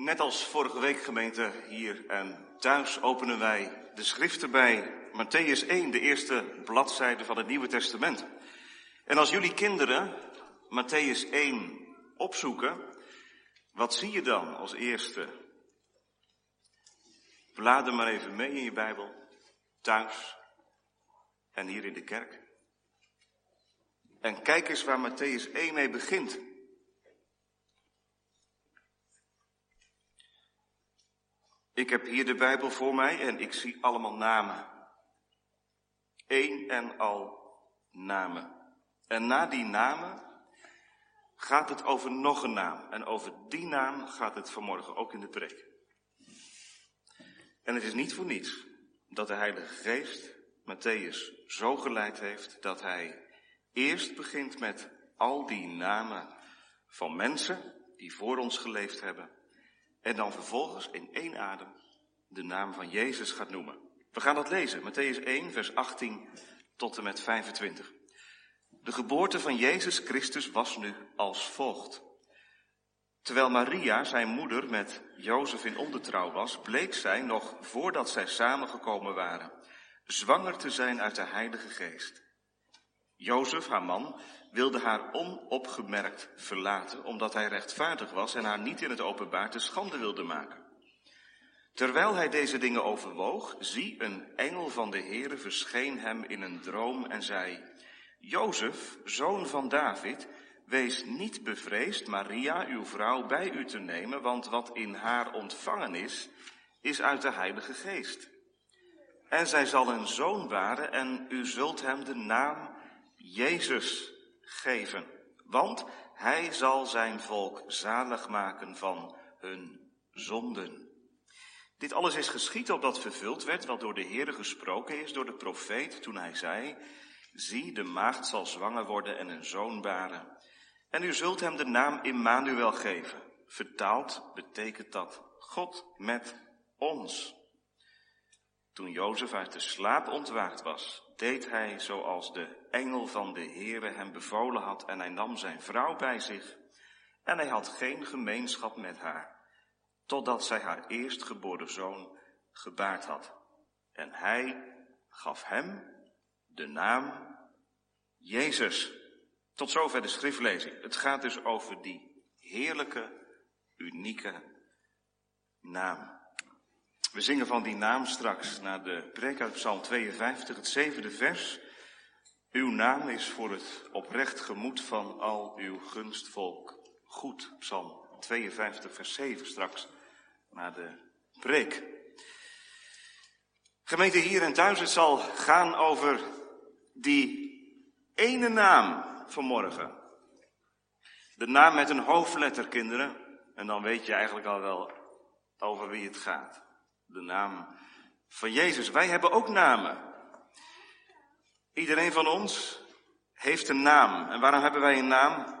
Net als vorige week gemeente hier en thuis openen wij de schriften bij Matthäus 1, de eerste bladzijde van het Nieuwe Testament. En als jullie kinderen Matthäus 1 opzoeken, wat zie je dan als eerste? Blader maar even mee in je Bijbel, thuis en hier in de kerk. En kijk eens waar Matthäus 1 mee begint. Ik heb hier de Bijbel voor mij en ik zie allemaal namen. Eén en al namen. En na die namen gaat het over nog een naam. En over die naam gaat het vanmorgen ook in de preek. En het is niet voor niets dat de Heilige Geest Matthäus zo geleid heeft dat hij eerst begint met al die namen van mensen die voor ons geleefd hebben. En dan vervolgens in één adem de naam van Jezus gaat noemen. We gaan dat lezen, Matthäus 1, vers 18 tot en met 25. De geboorte van Jezus Christus was nu als volgt. Terwijl Maria, zijn moeder, met Jozef in ondertrouw was, bleek zij nog voordat zij samengekomen waren, zwanger te zijn uit de Heilige Geest. Jozef, haar man, wilde haar onopgemerkt verlaten, omdat hij rechtvaardig was en haar niet in het openbaar te schande wilde maken. Terwijl hij deze dingen overwoog, zie een engel van de Heere verscheen hem in een droom en zei, Jozef, zoon van David, wees niet bevreesd Maria, uw vrouw, bij u te nemen, want wat in haar ontvangen is, is uit de Heilige Geest. En zij zal een zoon baren en u zult hem de naam Jezus geven, want hij zal zijn volk zalig maken van hun zonden. Dit alles is geschied opdat vervuld werd wat door de Heere gesproken is door de profeet toen hij zei, zie de maagd zal zwanger worden en een zoon baren. En u zult hem de naam Immanuel geven. Vertaald betekent dat God met ons. Toen Jozef uit de slaap ontwaakt was, deed hij zoals de engel van de Heere hem bevolen had en hij nam zijn vrouw bij zich en hij had geen gemeenschap met haar, totdat zij haar eerstgeboren zoon gebaard had. En hij gaf hem de naam Jezus. Tot zover de schriftlezing. Het gaat dus over die heerlijke, unieke naam. We zingen van die naam straks naar de preek uit Psalm 52, het zevende vers. Uw naam is voor het oprecht gemoed van al uw gunstvolk goed. Psalm 52, vers 7 straks naar de preek. Gemeente hier en thuis, het zal gaan over die ene naam vanmorgen. De naam met een hoofdletter, kinderen. En dan weet je eigenlijk al wel over wie het gaat. De naam van Jezus. Wij hebben ook namen. Iedereen van ons heeft een naam. En waarom hebben wij een naam?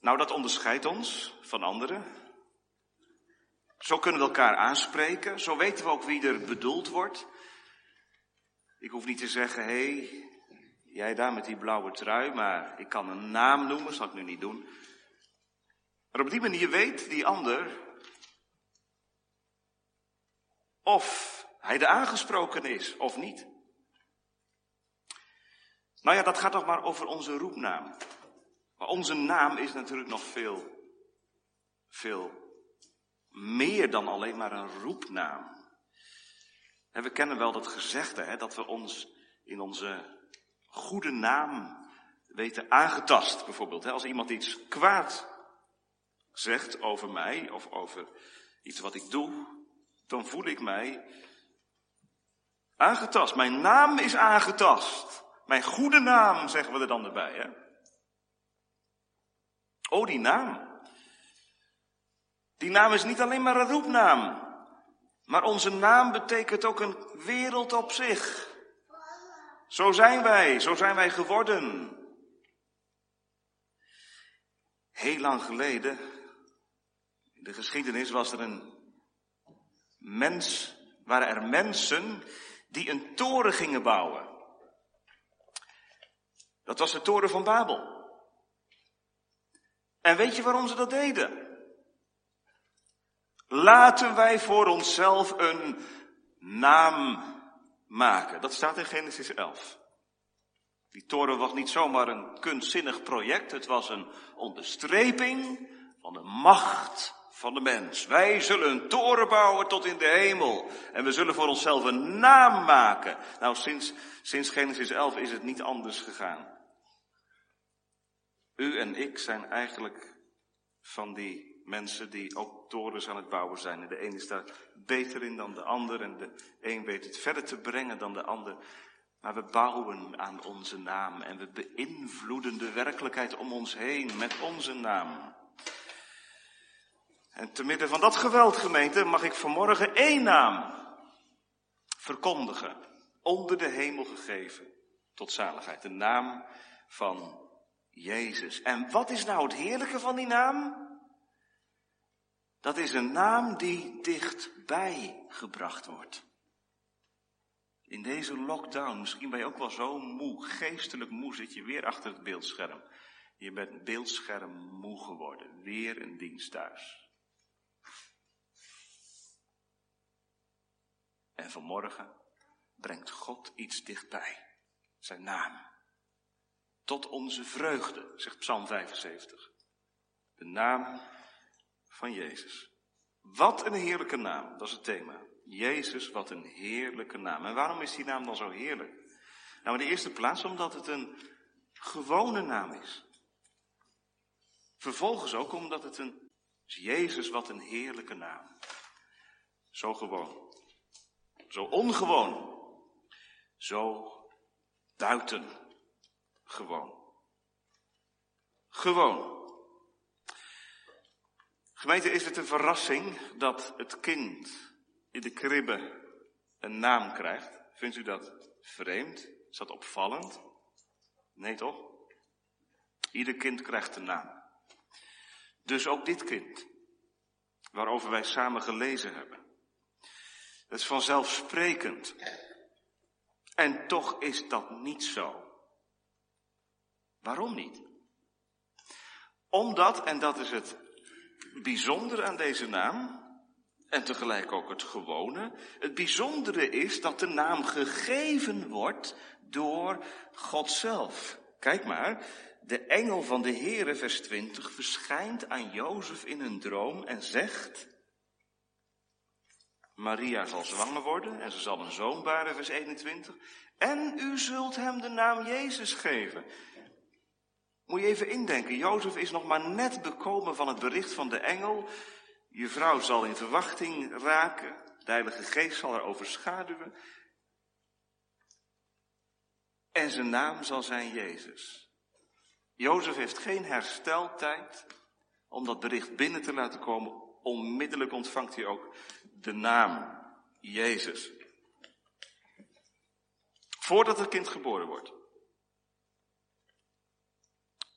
Nou, dat onderscheidt ons van anderen. Zo kunnen we elkaar aanspreken. Zo weten we ook wie er bedoeld wordt. Ik hoef niet te zeggen, hé, hey, jij daar met die blauwe trui, maar ik kan een naam noemen, zal ik nu niet doen. Maar op die manier weet die ander of hij de aangesproken is of niet. Nou ja, dat gaat toch maar over onze roepnaam. Maar onze naam is natuurlijk nog veel, veel meer dan alleen maar een roepnaam. En we kennen wel dat gezegde, hè, dat we ons in onze goede naam weten aangetast, bijvoorbeeld. Hè, als iemand iets kwaad zegt over mij of over iets wat ik doe, dan voel ik mij aangetast. Mijn naam is aangetast. Mijn goede naam, zeggen we er dan erbij. Hè? Oh, die naam. Die naam is niet alleen maar een roepnaam. Maar onze naam betekent ook een wereld op zich. Zo zijn wij, zo zijn wij geworden. Heel lang geleden, in de geschiedenis was er een mens, waren er mensen die een toren gingen bouwen. Dat was de toren van Babel. En weet je waarom ze dat deden? Laten wij voor onszelf een naam maken. Dat staat in Genesis 11. Die toren was niet zomaar een kunstzinnig project, het was een onderstreping van de macht van de mens. Wij zullen een toren bouwen tot in de hemel. En we zullen voor onszelf een naam maken. Nou, sinds, sinds Genesis 11 is het niet anders gegaan. U en ik zijn eigenlijk van die mensen die ook torens aan het bouwen zijn. En de ene is daar beter in dan de ander en de een weet het verder te brengen dan de ander. Maar we bouwen aan onze naam en we beïnvloeden de werkelijkheid om ons heen met onze naam. En te midden van dat geweld, gemeente, mag ik vanmorgen één naam verkondigen, onder de hemel gegeven, tot zaligheid. De naam van Jezus. En wat is nou het heerlijke van die naam? Dat is een naam die dichtbij gebracht wordt. In deze lockdown, misschien ben je ook wel zo moe, geestelijk moe, zit je weer achter het beeldscherm. Je bent beeldscherm moe geworden, weer een dienst thuis. En vanmorgen brengt God iets dichtbij, zijn naam. Tot onze vreugde, zegt Psalm 75. De naam van Jezus. Wat een heerlijke naam, dat is het thema. Jezus, wat een heerlijke naam. En waarom is die naam dan zo heerlijk? Nou, in de eerste plaats omdat het een gewone naam is. Vervolgens ook omdat het een, Jezus, wat een heerlijke naam. Zo gewoon. Zo ongewoon. Zo buitengewoon. Gewoon. Gemeente, is het een verrassing dat het kind in de kribbe een naam krijgt? Vindt u dat vreemd? Is dat opvallend? Nee toch? Ieder kind krijgt een naam. Dus ook dit kind, waarover wij samen gelezen hebben. Dat is vanzelfsprekend. En toch is dat niet zo. Waarom niet? Omdat, en dat is het bijzondere aan deze naam, en tegelijk ook het gewone, het bijzondere is dat de naam gegeven wordt door God zelf. Kijk maar, de engel van de Heere, vers 20, verschijnt aan Jozef in een droom en zegt, Maria zal zwanger worden en ze zal een zoon baren, vers 21. En u zult hem de naam Jezus geven. Moet je even indenken, Jozef is nog maar net bekomen van het bericht van de engel. Je vrouw zal in verwachting raken, de Heilige Geest zal haar overschaduwen. En zijn naam zal zijn Jezus. Jozef heeft geen hersteltijd om dat bericht binnen te laten komen. Onmiddellijk ontvangt hij ook de naam Jezus. Voordat het kind geboren wordt.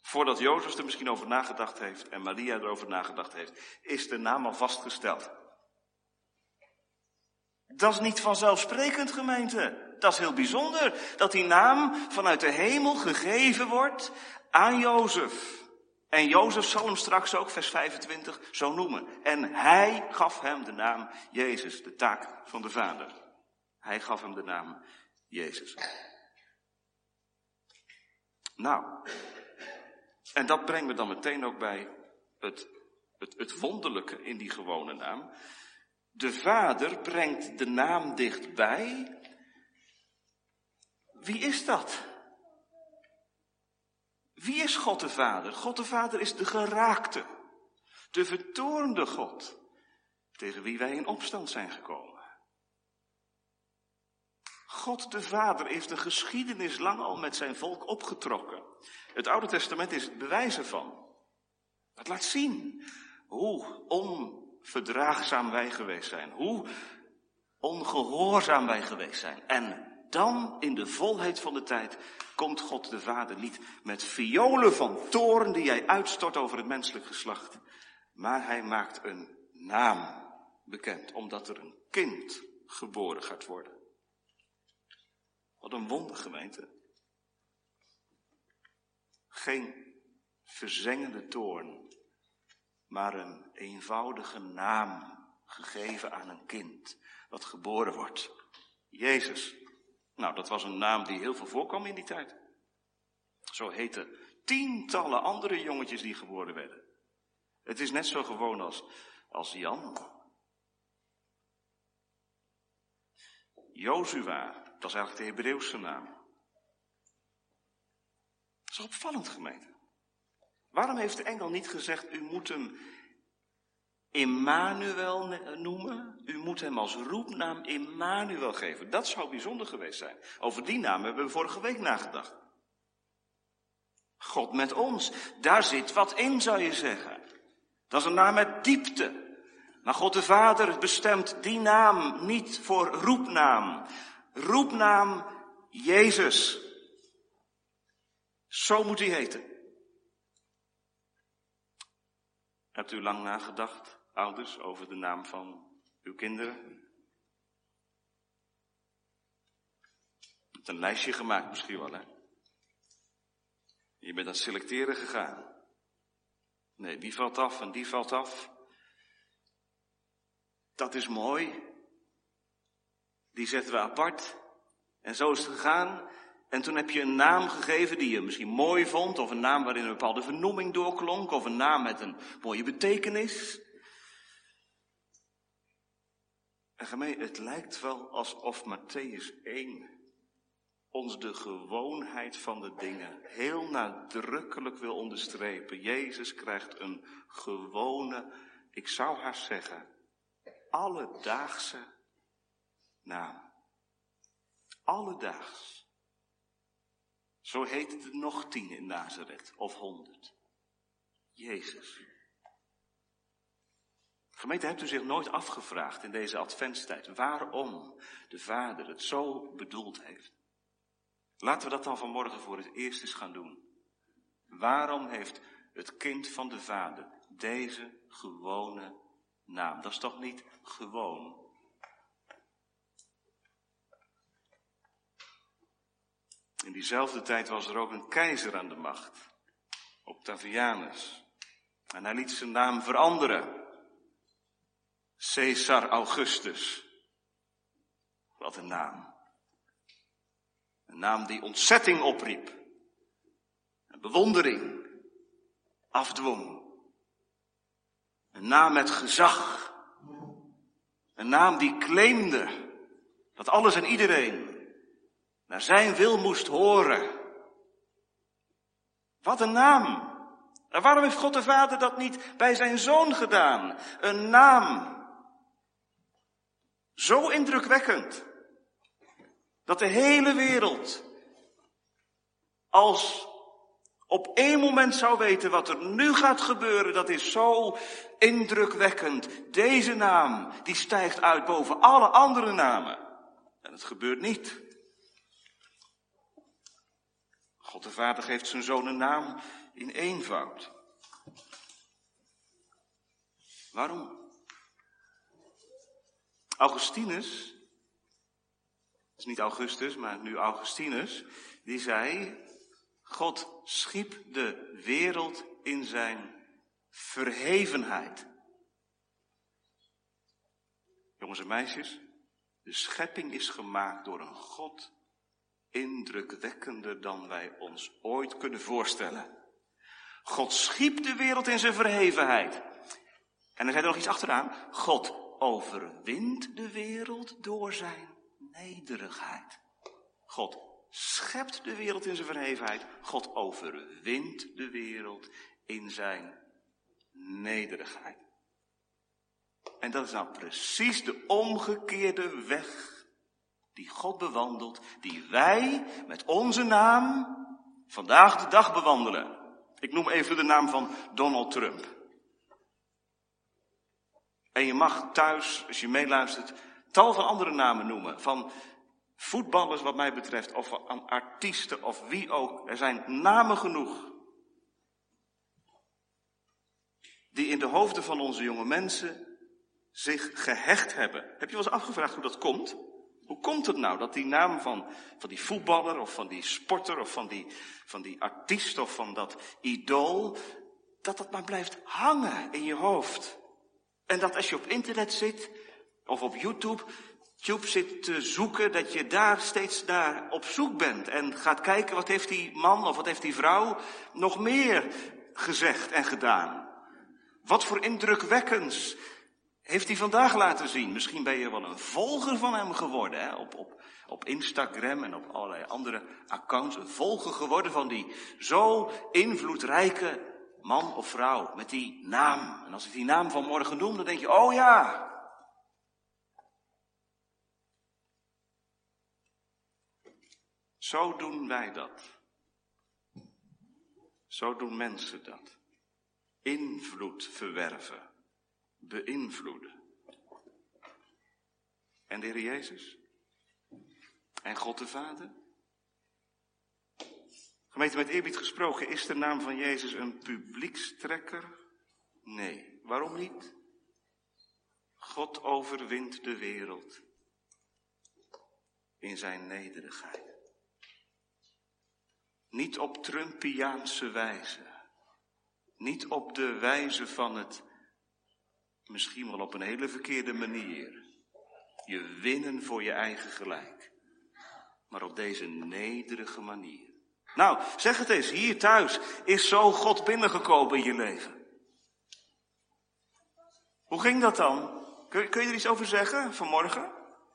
Voordat Jozef er misschien over nagedacht heeft en Maria erover nagedacht heeft, is de naam al vastgesteld. Dat is niet vanzelfsprekend, gemeente. Dat is heel bijzonder. Dat die naam vanuit de hemel gegeven wordt aan Jozef. En Jozef zal hem straks ook, vers 25, zo noemen. En hij gaf hem de naam Jezus, de taak van de Vader. Hij gaf hem de naam Jezus. Nou, en dat brengt me dan meteen ook bij het, het, het wonderlijke in die gewone naam. De Vader brengt de naam dichtbij. Wie is dat? Wie is God de Vader? God de Vader is de geraakte, de vertoornde God, tegen wie wij in opstand zijn gekomen. God de Vader heeft een geschiedenis lang al met zijn volk opgetrokken. Het Oude Testament is het bewijs ervan. Het laat zien hoe onverdraagzaam wij geweest zijn, hoe ongehoorzaam wij geweest zijn. En dan in de volheid van de tijd komt God de Vader niet met violen van toorn die hij uitstort over het menselijk geslacht. Maar hij maakt een naam bekend, omdat er een kind geboren gaat worden. Wat een wonder, gemeente. Geen verzengende toorn, maar een eenvoudige naam gegeven aan een kind dat geboren wordt. Jezus. Nou, dat was een naam die heel veel voorkwam in die tijd. Zo heten tientallen andere jongetjes die geboren werden. Het is net zo gewoon als, als Jan. Jozua, dat is eigenlijk de Hebreeuwse naam. Dat is opvallend gemeente. Waarom heeft de engel niet gezegd, u moet hem Immanuel noemen? U moet hem als roepnaam Immanuel geven. Dat zou bijzonder geweest zijn. Over die naam hebben we vorige week nagedacht. God met ons. Daar zit wat in, zou je zeggen. Dat is een naam met diepte. Maar God de Vader bestemt die naam niet voor roepnaam. Roepnaam Jezus. Zo moet hij heten. Hebt u lang nagedacht, ouders, over de naam van uw kinderen? Je hebt een lijstje gemaakt misschien wel, hè? Je bent aan het selecteren gegaan. Nee, die valt af en die valt af. Dat is mooi. Die zetten we apart. En zo is het gegaan. En toen heb je een naam gegeven die je misschien mooi vond, of een naam waarin een bepaalde vernoeming doorklonk, of een naam met een mooie betekenis. En gemeen, het lijkt wel alsof Matthäus 1 ons de gewoonheid van de dingen heel nadrukkelijk wil onderstrepen. Jezus krijgt een gewone, ik zou haast zeggen, alledaagse naam. Alledaags. Zo heet het nog tien in Nazareth, of honderd. Jezus. Gemeente, hebt u zich nooit afgevraagd in deze adventstijd waarom de Vader het zo bedoeld heeft? Laten we dat dan vanmorgen voor het eerst eens gaan doen. Waarom heeft het kind van de Vader deze gewone naam? Dat is toch niet gewoon? In diezelfde tijd was er ook een keizer aan de macht, Octavianus. En hij liet zijn naam veranderen. Caesar Augustus. Wat een naam. Een naam die ontzetting opriep. En bewondering afdwong. Een naam met gezag. Een naam die claimde dat alles en iedereen naar zijn wil moest horen. Wat een naam. En waarom heeft God de Vader dat niet bij zijn zoon gedaan? Een naam. Zo indrukwekkend. Dat de hele wereld als op één moment zou weten wat er nu gaat gebeuren, dat is zo indrukwekkend. Deze naam, die stijgt uit boven alle andere namen. En het gebeurt niet. God de Vader geeft zijn zoon een naam in eenvoud. Waarom? Augustinus, is niet Augustus, maar nu Augustinus, die zei, God schiep de wereld in zijn verhevenheid. Jongens en meisjes, de schepping is gemaakt door een God indrukwekkender dan wij ons ooit kunnen voorstellen. God schiep de wereld in zijn verhevenheid. En er zei er nog iets achteraan. God overwint de wereld door zijn nederigheid. God schept de wereld in zijn verhevenheid. God overwint de wereld in zijn nederigheid. En dat is nou precies de omgekeerde weg die God bewandelt, die wij met onze naam vandaag de dag bewandelen. Ik noem even de naam van Donald Trump. En je mag thuis, als je meeluistert, tal van andere namen noemen. Van voetballers wat mij betreft, of van artiesten of wie ook. Er zijn namen genoeg. Die in de hoofden van onze jonge mensen zich gehecht hebben. Heb je wel eens afgevraagd hoe dat komt? Hoe komt het nou dat die naam van, van die voetballer of van die sporter of van die, van die artiest of van dat idool, dat dat maar blijft hangen in je hoofd? En dat als je op internet zit, of op YouTube, YouTube zit te zoeken, dat je daar steeds naar op zoek bent. En gaat kijken, wat heeft die man of wat heeft die vrouw nog meer gezegd en gedaan. Wat voor indrukwekkends heeft hij vandaag laten zien. Misschien ben je wel een volger van hem geworden, hè? Op, op, op Instagram en op allerlei andere accounts. Een volger geworden van die zo invloedrijke man of vrouw met die naam. En als ik die naam van morgen noem, dan denk je, oh ja. Zo doen wij dat. Zo doen mensen dat. Invloed verwerven, beïnvloeden. En de Heer Jezus? En God de Vader? Gemeente met eerbied gesproken, is de naam van Jezus een publiekstrekker? Nee. Waarom niet? God overwint de wereld in zijn nederigheid. Niet op Trumpiaanse wijze. Niet op de wijze van het, misschien wel op een hele verkeerde manier, je winnen voor je eigen gelijk. Maar op deze nederige manier. Nou, zeg het eens, hier thuis is zo God binnengekomen in je leven. Hoe ging dat dan? Kun, kun je er iets over zeggen vanmorgen?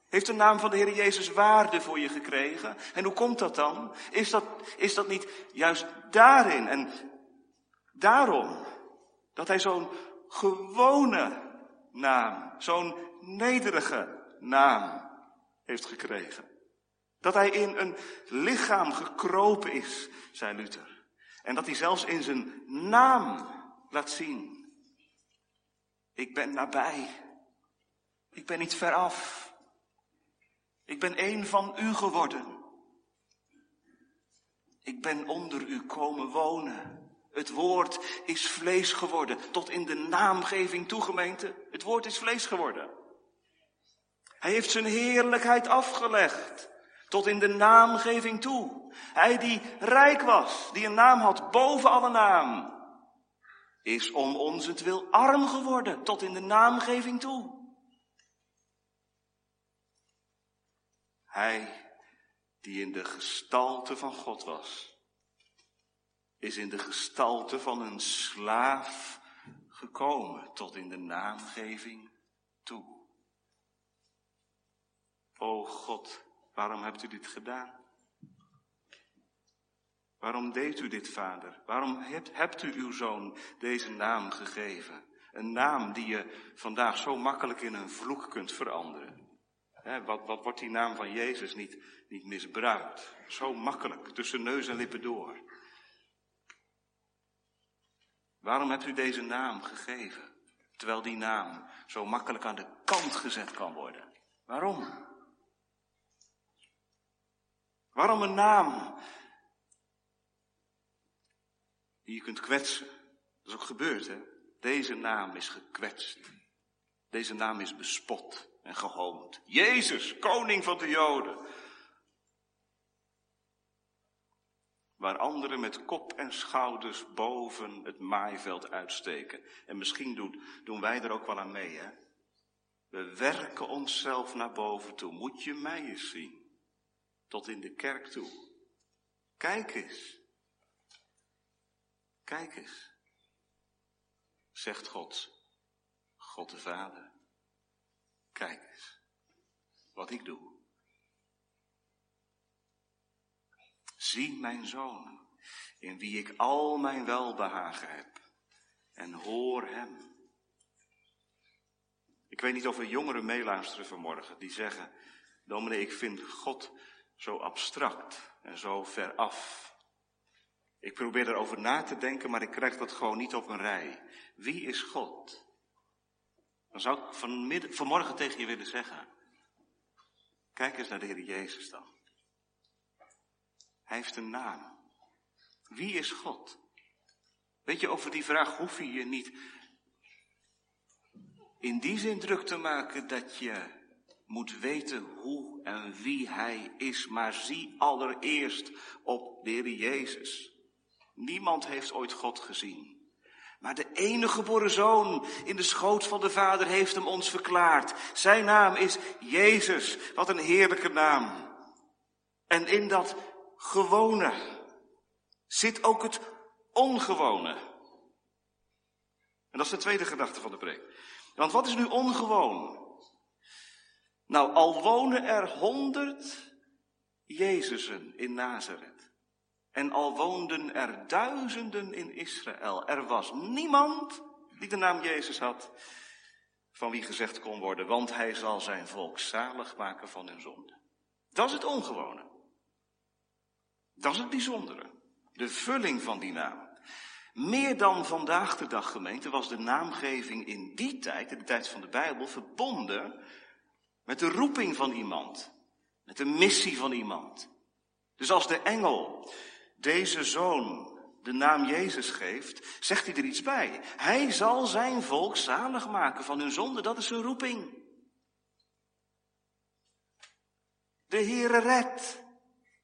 Heeft de naam van de Heer Jezus waarde voor je gekregen? En hoe komt dat dan? Is dat, is dat niet juist daarin en daarom dat hij zo'n gewone naam, zo'n nederige naam heeft gekregen? Dat hij in een lichaam gekropen is, zei Luther. En dat hij zelfs in zijn naam laat zien. Ik ben nabij. Ik ben niet veraf. Ik ben een van u geworden. Ik ben onder u komen wonen. Het woord is vlees geworden, tot in de naamgeving toegemeente. Het woord is vlees geworden. Hij heeft zijn heerlijkheid afgelegd. Tot in de naamgeving toe. Hij die rijk was, die een naam had boven alle naam, is om ons het wil arm geworden, tot in de naamgeving toe. Hij die in de gestalte van God was, is in de gestalte van een slaaf gekomen tot in de naamgeving toe. O God, Waarom hebt u dit gedaan? Waarom deed u dit, vader? Waarom hebt, hebt u uw zoon deze naam gegeven? Een naam die je vandaag zo makkelijk in een vloek kunt veranderen. wat, wat wordt die naam van Jezus niet, niet misbruikt? Zo makkelijk, tussen neus en lippen door. Waarom hebt u deze naam gegeven? Terwijl die naam zo makkelijk aan de kant gezet kan worden. Waarom? Waarom een naam die je kunt kwetsen? Dat is ook gebeurd, hè? Deze naam is gekwetst. Deze naam is bespot en gehoond. Jezus, koning van de Joden. Waar anderen met kop en schouders boven het maaiveld uitsteken. En misschien doen, doen wij er ook wel aan mee, hè? We werken onszelf naar boven toe. Moet je mij eens zien tot in de kerk toe. Kijk eens. Kijk eens. Zegt God, God de Vader. Kijk eens wat ik doe. Zie mijn zoon, in wie ik al mijn welbehagen heb, en hoor hem. Ik weet niet of er jongeren meeluisteren vanmorgen die zeggen, dominee, ik vind God zo abstract en zo ver af. Ik probeer erover na te denken, maar ik krijg dat gewoon niet op een rij. Wie is God? Dan zou ik vanmorgen tegen je willen zeggen. Kijk eens naar de Heer Jezus dan. Hij heeft een naam. Wie is God? Weet je, over die vraag hoef je je niet in die zin druk te maken dat je moet weten hoe en wie hij is, maar zie allereerst op de Heer Jezus. Niemand heeft ooit God gezien. Maar de enige geboren zoon in de schoot van de Vader heeft hem ons verklaard. Zijn naam is Jezus. Wat een heerlijke naam. En in dat gewone zit ook het ongewone. En dat is de tweede gedachte van de preek. Want wat is nu ongewoon? Nou, al wonen er honderd Jezusen in Nazareth. En al woonden er duizenden in Israël. Er was niemand die de naam Jezus had, van wie gezegd kon worden, want hij zal zijn volk zalig maken van hun zonde. Dat is het ongewone. Dat is het bijzondere. De vulling van die naam. Meer dan vandaag de dag gemeente was de naamgeving in die tijd, in de tijd van de Bijbel, verbonden met de roeping van iemand. Met de missie van iemand. Dus als de engel deze zoon de naam Jezus geeft, zegt hij er iets bij. Hij zal zijn volk zalig maken van hun zonde, dat is zijn roeping. De Heere redt.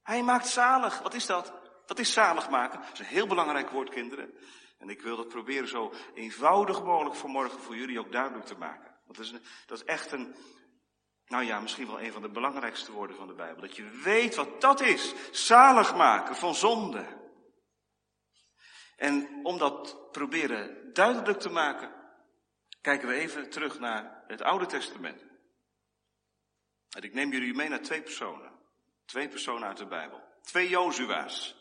Hij maakt zalig. Wat is dat? Wat is zalig maken? Dat is een heel belangrijk woord, kinderen. En ik wil dat proberen zo eenvoudig mogelijk vanmorgen voor jullie ook duidelijk te maken. Want dat is, dat is echt een, nou ja, misschien wel een van de belangrijkste woorden van de Bijbel. Dat je weet wat dat is. Zalig maken van zonde. En om dat proberen duidelijk te maken, kijken we even terug naar het Oude Testament. En ik neem jullie mee naar twee personen. Twee personen uit de Bijbel. Twee Jozua's.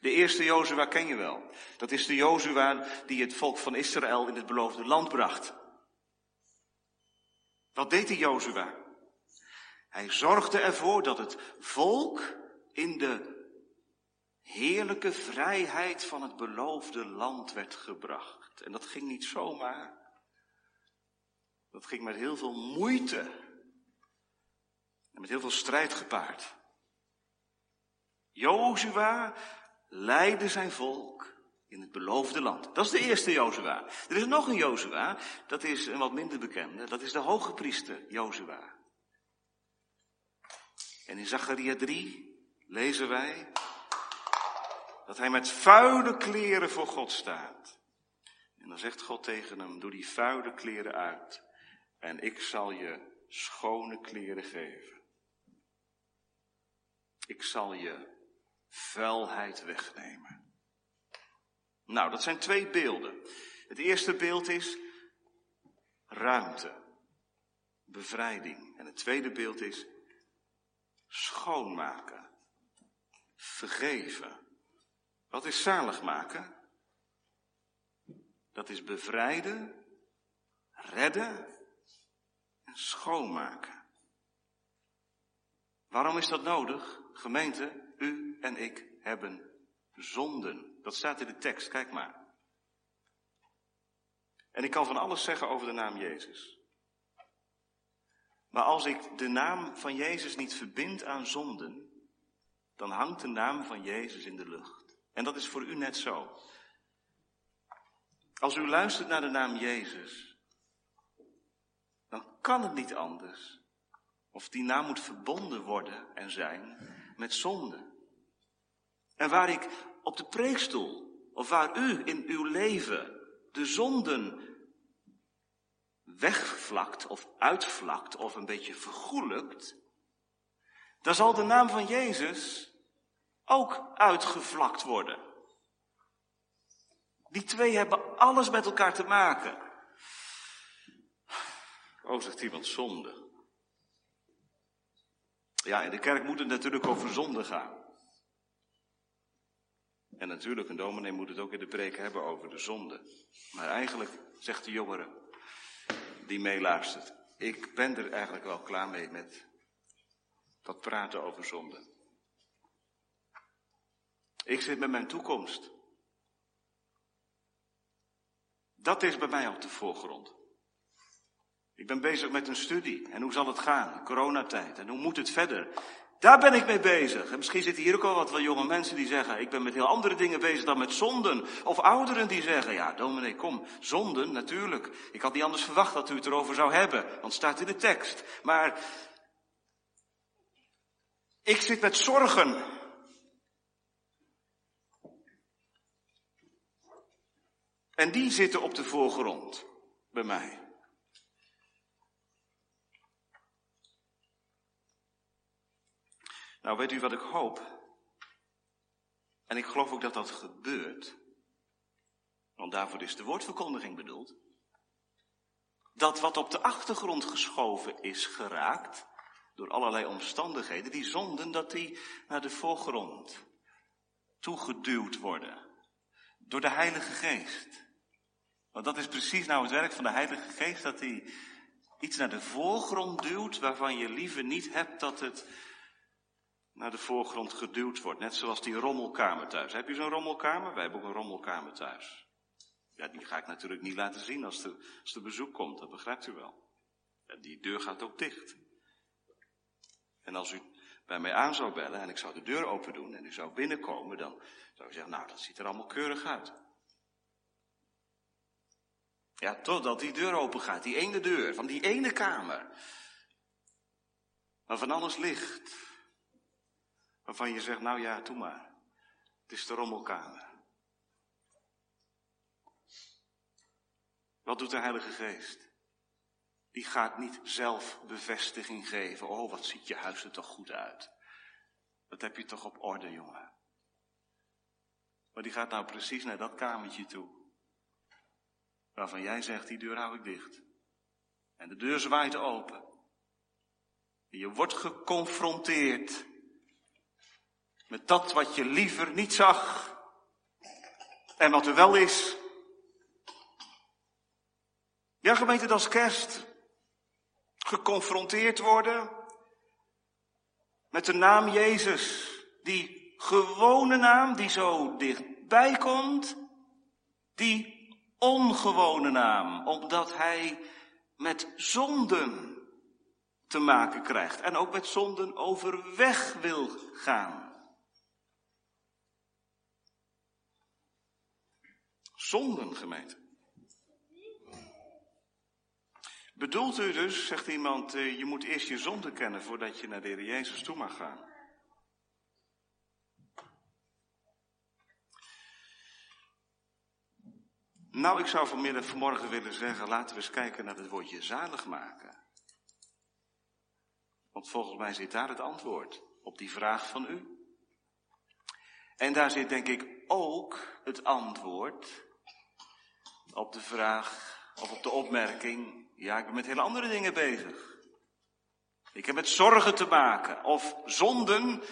De eerste Jozua ken je wel. Dat is de Jozua die het volk van Israël in het beloofde land bracht. Wat deed die Jozua? Hij zorgde ervoor dat het volk in de heerlijke vrijheid van het beloofde land werd gebracht. En dat ging niet zomaar. Dat ging met heel veel moeite. En met heel veel strijd gepaard. Jozua leidde zijn volk in het beloofde land. Dat is de eerste Jozua. Er is nog een Jozua, dat is een wat minder bekende, dat is de hoge priester Jozua. En in Zacharia 3 lezen wij dat hij met vuile kleren voor God staat. En dan zegt God tegen hem, doe die vuile kleren uit en ik zal je schone kleren geven. Ik zal je vuilheid wegnemen. Nou, dat zijn twee beelden. Het eerste beeld is ruimte, bevrijding. En het tweede beeld is schoonmaken, vergeven. Wat is zalig maken? Dat is bevrijden, redden en schoonmaken. Waarom is dat nodig? Gemeente, u en ik hebben zonden. Dat staat in de tekst, kijk maar. En ik kan van alles zeggen over de naam Jezus. Maar als ik de naam van Jezus niet verbind aan zonden, dan hangt de naam van Jezus in de lucht. En dat is voor u net zo. Als u luistert naar de naam Jezus, dan kan het niet anders. Of die naam moet verbonden worden en zijn met zonde. En waar ik op de preekstoel, of waar u in uw leven de zonden wegvlakt of uitvlakt of een beetje vergoelijkt, dan zal de naam van Jezus ook uitgevlakt worden. Die twee hebben alles met elkaar te maken. Oh, zegt iemand, zonde. Ja, in de kerk moet het natuurlijk over zonde gaan. En natuurlijk, een dominee moet het ook in de preek hebben over de zonde. Maar eigenlijk, zegt de jongere die meeluistert, ik ben er eigenlijk wel klaar mee met dat praten over zonde. Ik zit met mijn toekomst. Dat is bij mij op de voorgrond. Ik ben bezig met een studie. En hoe zal het gaan? Coronatijd. En hoe moet het verder? Daar ben ik mee bezig. En misschien zitten hier ook al wat wel jonge mensen die zeggen, ik ben met heel andere dingen bezig dan met zonden. Of ouderen die zeggen, ja dominee kom, zonden natuurlijk. Ik had niet anders verwacht dat u het erover zou hebben, want het staat in de tekst. Maar ik zit met zorgen. En die zitten op de voorgrond bij mij. Nou, weet u wat ik hoop? En ik geloof ook dat dat gebeurt. Want daarvoor is de woordverkondiging bedoeld. Dat wat op de achtergrond geschoven is geraakt, door allerlei omstandigheden, die zonden, dat die naar de voorgrond toegeduwd worden. Door de Heilige Geest. Want dat is precies nou het werk van de Heilige Geest, dat hij iets naar de voorgrond duwt waarvan je liever niet hebt dat het naar de voorgrond geduwd wordt. Net zoals die rommelkamer thuis. Heb je zo'n rommelkamer? Wij hebben ook een rommelkamer thuis. Ja, die ga ik natuurlijk niet laten zien als er, als er bezoek komt, dat begrijpt u wel. Die deur gaat ook dicht. En als u bij mij aan zou bellen en ik zou de deur open doen en u zou binnenkomen, dan zou u zeggen, nou, dat ziet er allemaal keurig uit. Ja, totdat die deur open gaat, die ene deur van die ene kamer. Waar van alles ligt. Waarvan je zegt, nou ja, doe maar. Het is de rommelkamer. Wat doet de Heilige Geest? Die gaat niet zelf bevestiging geven. Oh, wat ziet je huis er toch goed uit. Dat heb je toch op orde, jongen. Maar die gaat nou precies naar dat kamertje toe. Waarvan jij zegt, die deur hou ik dicht. En de deur zwaait open. En je wordt geconfronteerd met dat wat je liever niet zag. En wat er wel is. Ja, gemeente, dat is kerst. Geconfronteerd worden met de naam Jezus. Die gewone naam die zo dichtbij komt. Die ongewone naam, omdat hij met zonden te maken krijgt. En ook met zonden overweg wil gaan. Zonden, gemeente. Bedoelt u dus, zegt iemand, eh, je moet eerst je zonde kennen voordat je naar de Heer Jezus toe mag gaan? Nou, ik zou vanmiddag, vanmorgen willen zeggen, laten we eens kijken naar het woordje zalig maken. Want volgens mij zit daar het antwoord op die vraag van u. En daar zit denk ik ook het antwoord op de vraag of op de opmerking, ja, ik ben met hele andere dingen bezig. Ik heb met zorgen te maken of zonden.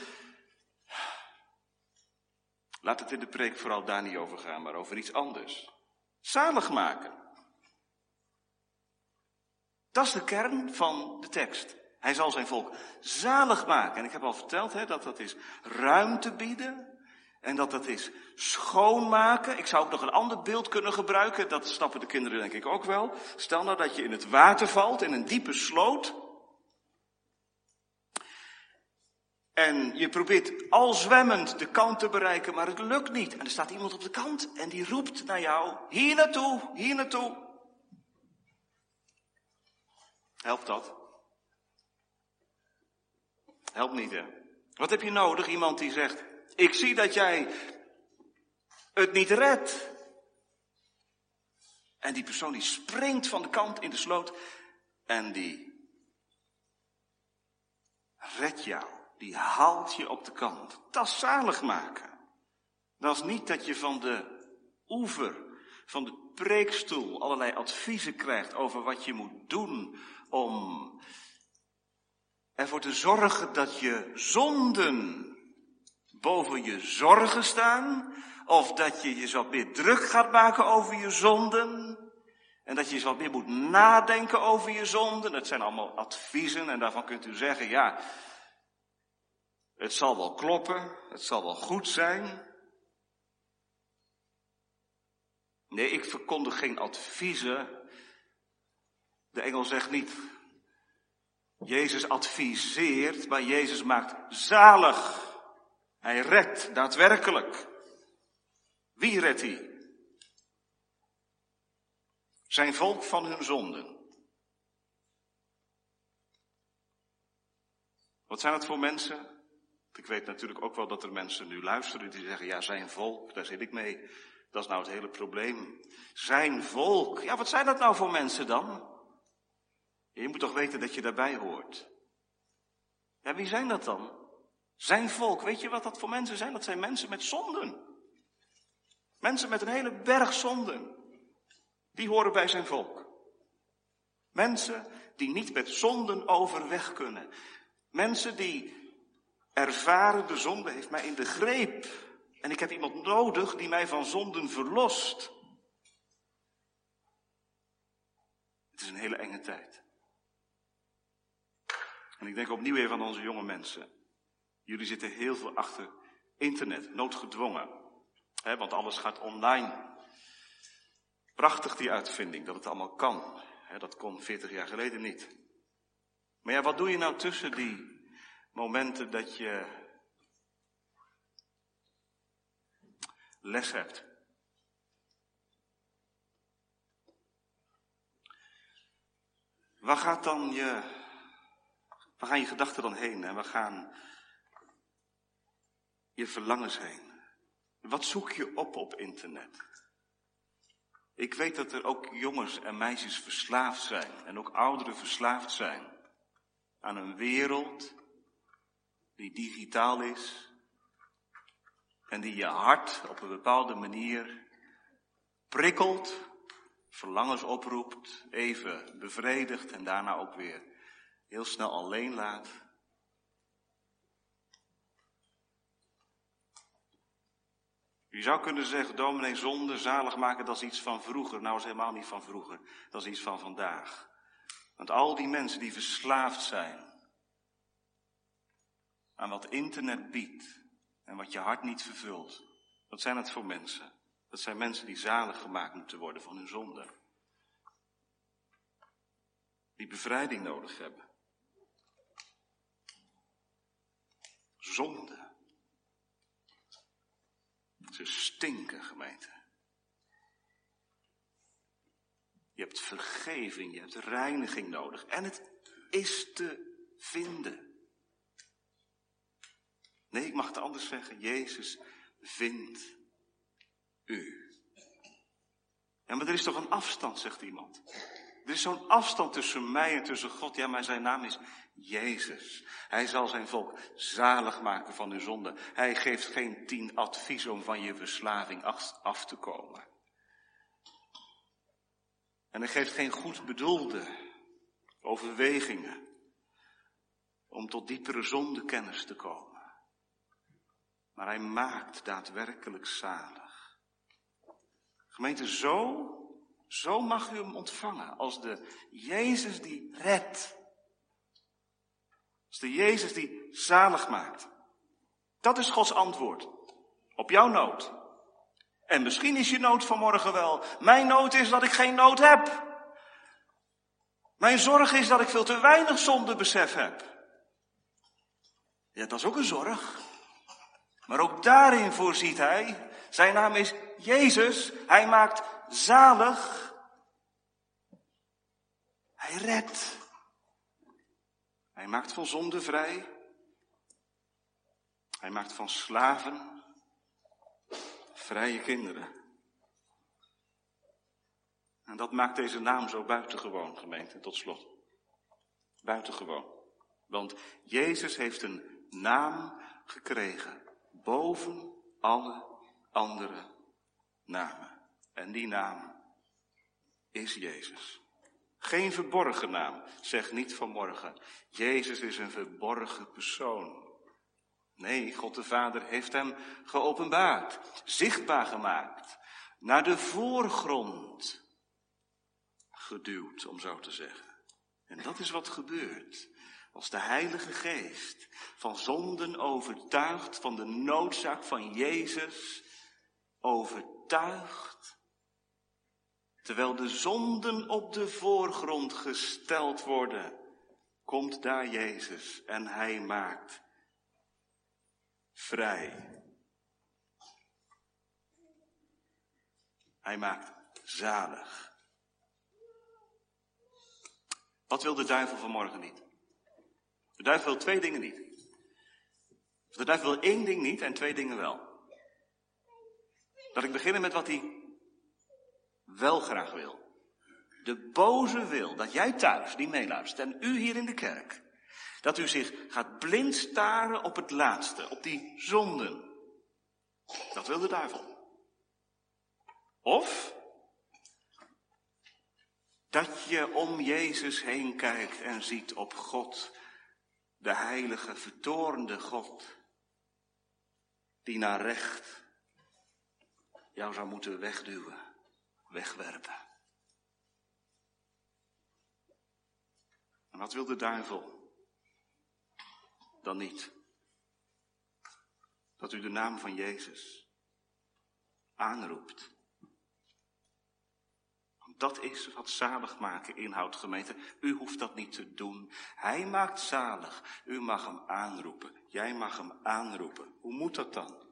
Laat het in de preek vooral daar niet over gaan, maar over iets anders. Zalig maken. Dat is de kern van de tekst. Hij zal zijn volk zalig maken. En ik heb al verteld hè, dat dat is ruimte bieden, en dat dat is schoonmaken. Ik zou ook nog een ander beeld kunnen gebruiken. Dat snappen de kinderen denk ik ook wel. Stel nou dat je in het water valt, in een diepe sloot. En je probeert al zwemmend de kant te bereiken, maar het lukt niet. En er staat iemand op de kant en die roept naar jou, hier naartoe, hier naartoe. Helpt dat? Helpt niet, hè? Wat heb je nodig? Iemand die zegt, ik zie dat jij het niet redt. En die persoon die springt van de kant in de sloot en die redt jou. Die haalt je op de kant. Dat zalig maken. Dat is niet dat je van de oever, van de preekstoel allerlei adviezen krijgt over wat je moet doen om ervoor te zorgen dat je zonden boven je zorgen staan, of dat je je wat meer druk gaat maken over je zonden, en dat je wat meer moet nadenken over je zonden. Dat zijn allemaal adviezen en daarvan kunt u zeggen, ja, het zal wel kloppen, het zal wel goed zijn. Nee, ik verkondig geen adviezen. De engel zegt niet, Jezus adviseert, maar Jezus maakt zalig. Hij redt daadwerkelijk. Wie redt hij? Zijn volk van hun zonden. Wat zijn het voor mensen? Ik weet natuurlijk ook wel dat er mensen nu luisteren die zeggen, ja, zijn volk, daar zit ik mee. Dat is nou het hele probleem. Zijn volk. Ja, wat zijn dat nou voor mensen dan? Je moet toch weten dat je daarbij hoort. Ja, wie zijn dat dan? Zijn volk. Weet je wat dat voor mensen zijn? Dat zijn mensen met zonden. Mensen met een hele berg zonden. Die horen bij zijn volk. Mensen die niet met zonden overweg kunnen. Mensen die ervaren de zonde heeft mij in de greep. En ik heb iemand nodig die mij van zonden verlost. Het is een hele enge tijd. En ik denk opnieuw even aan onze jonge mensen. Jullie zitten heel veel achter internet, noodgedwongen. Want alles gaat online. Prachtig die uitvinding, dat het allemaal kan. Dat kon 40 jaar geleden niet. Maar ja, wat doe je nou tussen die momenten dat je les hebt? Waar gaat dan je, waar gaan je gedachten dan heen en waar gaan je verlangens heen? Wat zoek je op op internet? Ik weet dat er ook jongens en meisjes verslaafd zijn en ook ouderen verslaafd zijn aan een wereld die digitaal is en die je hart op een bepaalde manier prikkelt, verlangens oproept, even bevredigt en daarna ook weer heel snel alleen laat. Je zou kunnen zeggen, dominee zonde, zalig maken, dat is iets van vroeger. Nou is helemaal niet van vroeger, dat is iets van vandaag. Want al die mensen die verslaafd zijn aan wat internet biedt en wat je hart niet vervult, wat zijn het voor mensen? Dat zijn mensen die zalig gemaakt moeten worden van hun zonde. Die bevrijding nodig hebben. Zonde. Ze stinken, gemeente. Je hebt vergeving, je hebt reiniging nodig. En het is te vinden. Nee, ik mag het anders zeggen. Jezus vindt u. Ja, maar er is toch een afstand, zegt iemand. Er is zo'n afstand tussen mij en tussen God. Ja, maar zijn naam is Jezus. Hij zal zijn volk zalig maken van hun zonde. Hij geeft geen tien advies om van je verslaving af te komen. En hij geeft geen goed bedoelde overwegingen om tot diepere zondekennis te komen. Maar hij maakt daadwerkelijk zalig. Gemeente, zo, zo mag u hem ontvangen als de Jezus die redt. Als de Jezus die zalig maakt. Dat is Gods antwoord op jouw nood. En misschien is je nood vanmorgen wel. Mijn nood is dat ik geen nood heb. Mijn zorg is dat ik veel te weinig zondebesef heb. Ja, dat is ook een zorg. Maar ook daarin voorziet hij. Zijn naam is Jezus. Hij maakt zalig. Hij redt. Hij maakt van zonde vrij. Hij maakt van slaven vrije kinderen. En dat maakt deze naam zo buitengewoon, gemeente, tot slot. Buitengewoon. Want Jezus heeft een naam gekregen boven alle andere namen. En die naam is Jezus. Geen verborgen naam. Zeg niet vanmorgen. Jezus is een verborgen persoon. Nee, God de Vader heeft hem geopenbaard, zichtbaar gemaakt, naar de voorgrond geduwd, om zo te zeggen. En dat is wat gebeurt. Als de Heilige Geest van zonden overtuigt, van de noodzaak van Jezus overtuigt, terwijl de zonden op de voorgrond gesteld worden, komt daar Jezus en Hij maakt vrij. Hij maakt zalig. Wat wil de duivel vanmorgen niet? De duivel wil twee dingen niet. De duivel wil één ding niet en twee dingen wel. Dat ik beginnen met wat hij wel graag wil. De boze wil dat jij thuis, die meeluistert, en u hier in de kerk, dat u zich gaat blind staren op het laatste, op die zonden. Dat wil de duivel. Of dat je om Jezus heen kijkt en ziet op God, de heilige, vertoornde God, die naar recht jou zou moeten wegduwen, wegwerpen. En wat wil de duivel dan niet? Dat u de naam van Jezus aanroept. Dat is wat zalig maken inhoudt, gemeente. U hoeft dat niet te doen. Hij maakt zalig. U mag hem aanroepen. Jij mag hem aanroepen. Hoe moet dat dan?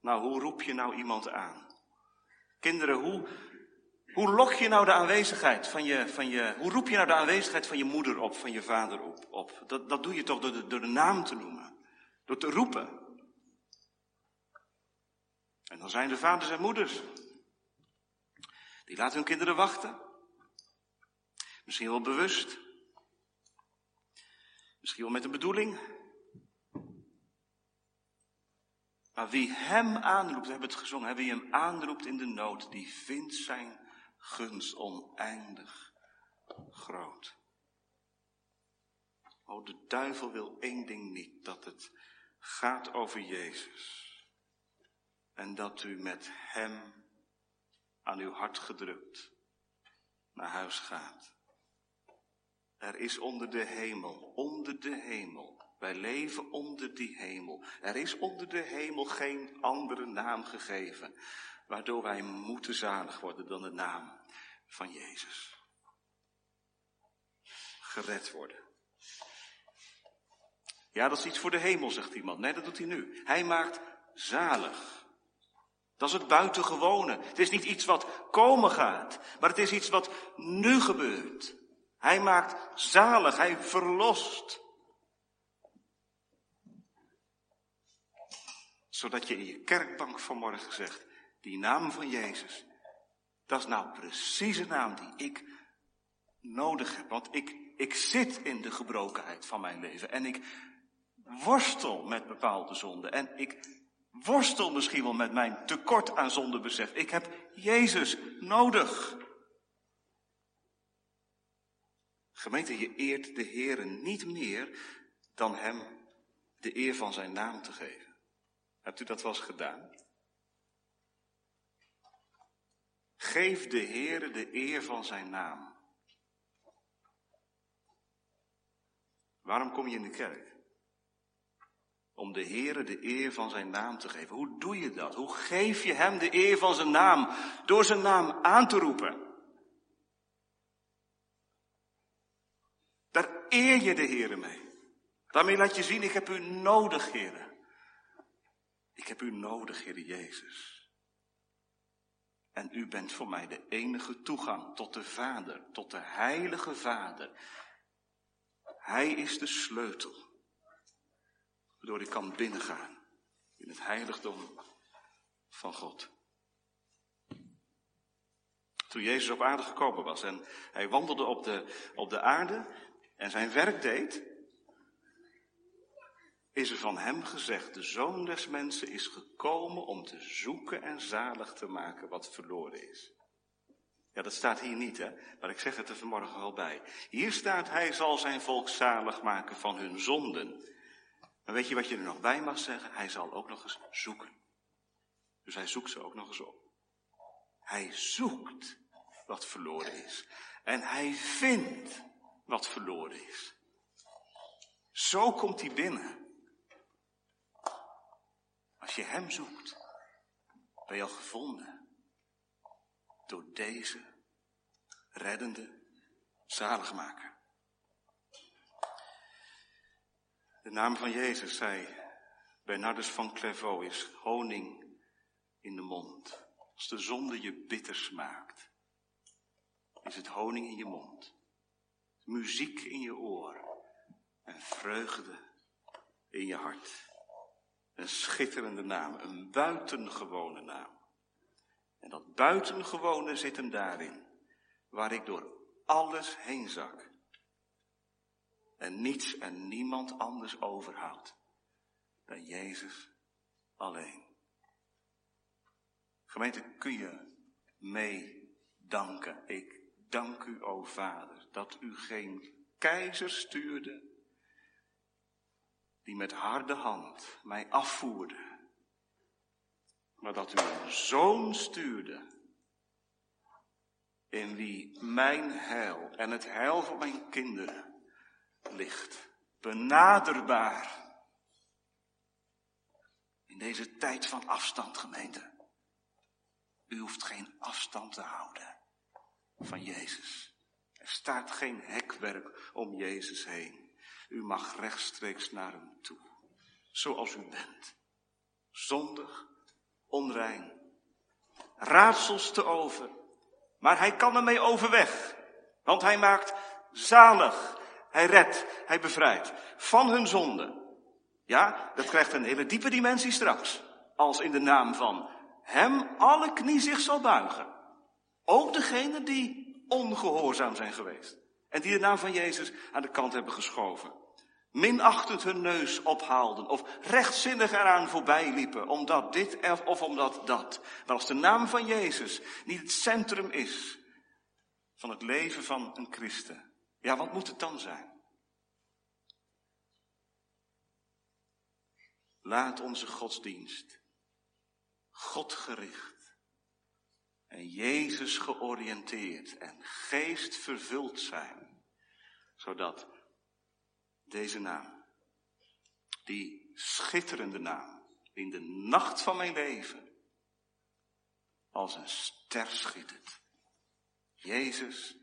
Nou, hoe roep je nou iemand aan? Kinderen, hoe, hoe lok je nou de aanwezigheid van je, van je, hoe roep je nou de aanwezigheid van je moeder op, van je vader op? op? Dat, dat doe je toch door de, door de naam te noemen. Door te roepen. En dan zijn de vaders en moeders. Die laten hun kinderen wachten. Misschien wel bewust. Misschien wel met een bedoeling. Maar wie hem aanroept, we hebben het gezongen, wie hem aanroept in de nood, die vindt zijn gunst oneindig groot. Oh, de duivel wil één ding niet, dat het gaat over Jezus. En dat u met hem aan uw hart gedrukt naar huis gaat. Er is onder de hemel, onder de hemel, wij leven onder die hemel. Er is onder de hemel geen andere naam gegeven, waardoor wij moeten zalig worden dan de naam van Jezus. Gered worden. Ja, dat is iets voor de hemel, zegt iemand. Nee, dat doet hij nu. Hij maakt zalig. Dat is het buitengewone. Het is niet iets wat komen gaat, maar het is iets wat nu gebeurt. Hij maakt zalig, hij verlost. Zodat je in je kerkbank vanmorgen zegt, die naam van Jezus, dat is nou precies een naam die ik nodig heb. Want ik, ik zit in de gebrokenheid van mijn leven en ik worstel met bepaalde zonden en ik worstel misschien wel met mijn tekort aan zondebesef. Ik heb Jezus nodig. Gemeente, je eert de Heer niet meer dan Hem de eer van zijn naam te geven. Hebt u dat wel eens gedaan? Geef de Heer de eer van zijn naam. Waarom kom je in de kerk? Om de Heere de eer van zijn naam te geven. Hoe doe je dat? Hoe geef je hem de eer van zijn naam? Door zijn naam aan te roepen. Daar eer je de Heere mee. Daarmee laat je zien, ik heb u nodig, Heere. Ik heb u nodig, Heere Jezus. En u bent voor mij de enige toegang tot de Vader, tot de Heilige Vader. Hij is de sleutel waardoor ik kan binnengaan in het heiligdom van God. Toen Jezus op aarde gekomen was en hij wandelde op de, op de aarde en zijn werk deed, is er van hem gezegd, de zoon des mensen is gekomen om te zoeken en zalig te maken wat verloren is. Ja, dat staat hier niet, hè? Maar ik zeg het er vanmorgen wel bij. Hier staat, hij zal zijn volk zalig maken van hun zonden. Maar weet je wat je er nog bij mag zeggen? Hij zal ook nog eens zoeken. Dus hij zoekt ze ook nog eens op. Hij zoekt wat verloren is. En hij vindt wat verloren is. Zo komt hij binnen. Als je hem zoekt, ben je al gevonden door deze reddende zaligmaker. De naam van Jezus, zei Bernardus van Clairvaux, is honing in de mond. Als de zonde je bitter smaakt, is het honing in je mond. Muziek in je oor en vreugde in je hart. Een schitterende naam, een buitengewone naam. En dat buitengewone zit hem daarin, waar ik door alles heen zak. En niets en niemand anders overhoudt dan Jezus alleen. Gemeente, kun je mee danken? Ik dank u, o Vader, dat u geen keizer stuurde die met harde hand mij afvoerde, maar dat u een zoon stuurde in wie mijn heil en het heil van mijn kinderen ligt, benaderbaar. In deze tijd van afstand, gemeente. U hoeft geen afstand te houden van Jezus. Er staat geen hekwerk om Jezus heen. U mag rechtstreeks naar hem toe. Zoals u bent. Zondig, onrein. Raadsels te over. Maar hij kan ermee overweg. Want hij maakt zalig. Hij redt, hij bevrijdt van hun zonde. Ja, dat krijgt een hele diepe dimensie straks. Als in de naam van hem alle knie zich zal buigen. Ook degene die ongehoorzaam zijn geweest. En die de naam van Jezus aan de kant hebben geschoven. Minachtend hun neus ophaalden of rechtzinnig eraan voorbij liepen, omdat dit of omdat dat. Maar als de naam van Jezus niet het centrum is van het leven van een christen, ja, wat moet het dan zijn? Laat onze godsdienst God gericht en Jezus georiënteerd en geest vervuld zijn, zodat deze naam, die schitterende naam, in de nacht van mijn leven als een ster schittert. Jezus,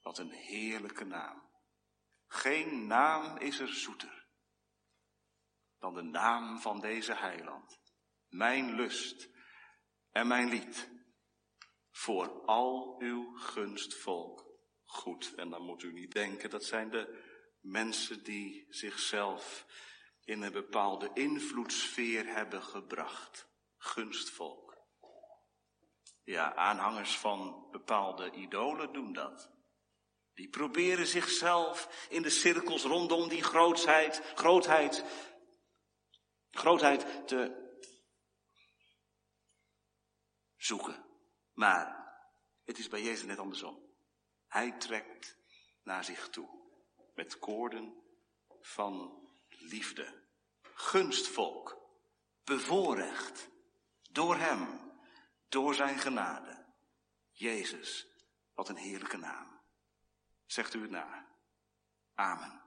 wat een heerlijke naam. Geen naam is er zoeter dan de naam van deze heiland mijn lust en mijn lied voor al uw gunstvolk goed. En dan moet u niet denken, dat zijn de mensen die zichzelf in een bepaalde invloedssfeer hebben gebracht. Gunstvolk. Ja, aanhangers van bepaalde idolen doen dat. Die proberen zichzelf in de cirkels rondom die grootheid, grootheid, grootheid te zoeken. Maar het is bij Jezus net andersom. Hij trekt naar zich toe met koorden van liefde. Gunstvolk, bevoorrecht, door Hem, door Zijn genade. Jezus, wat een heerlijke naam. Zegt u het na. Amen.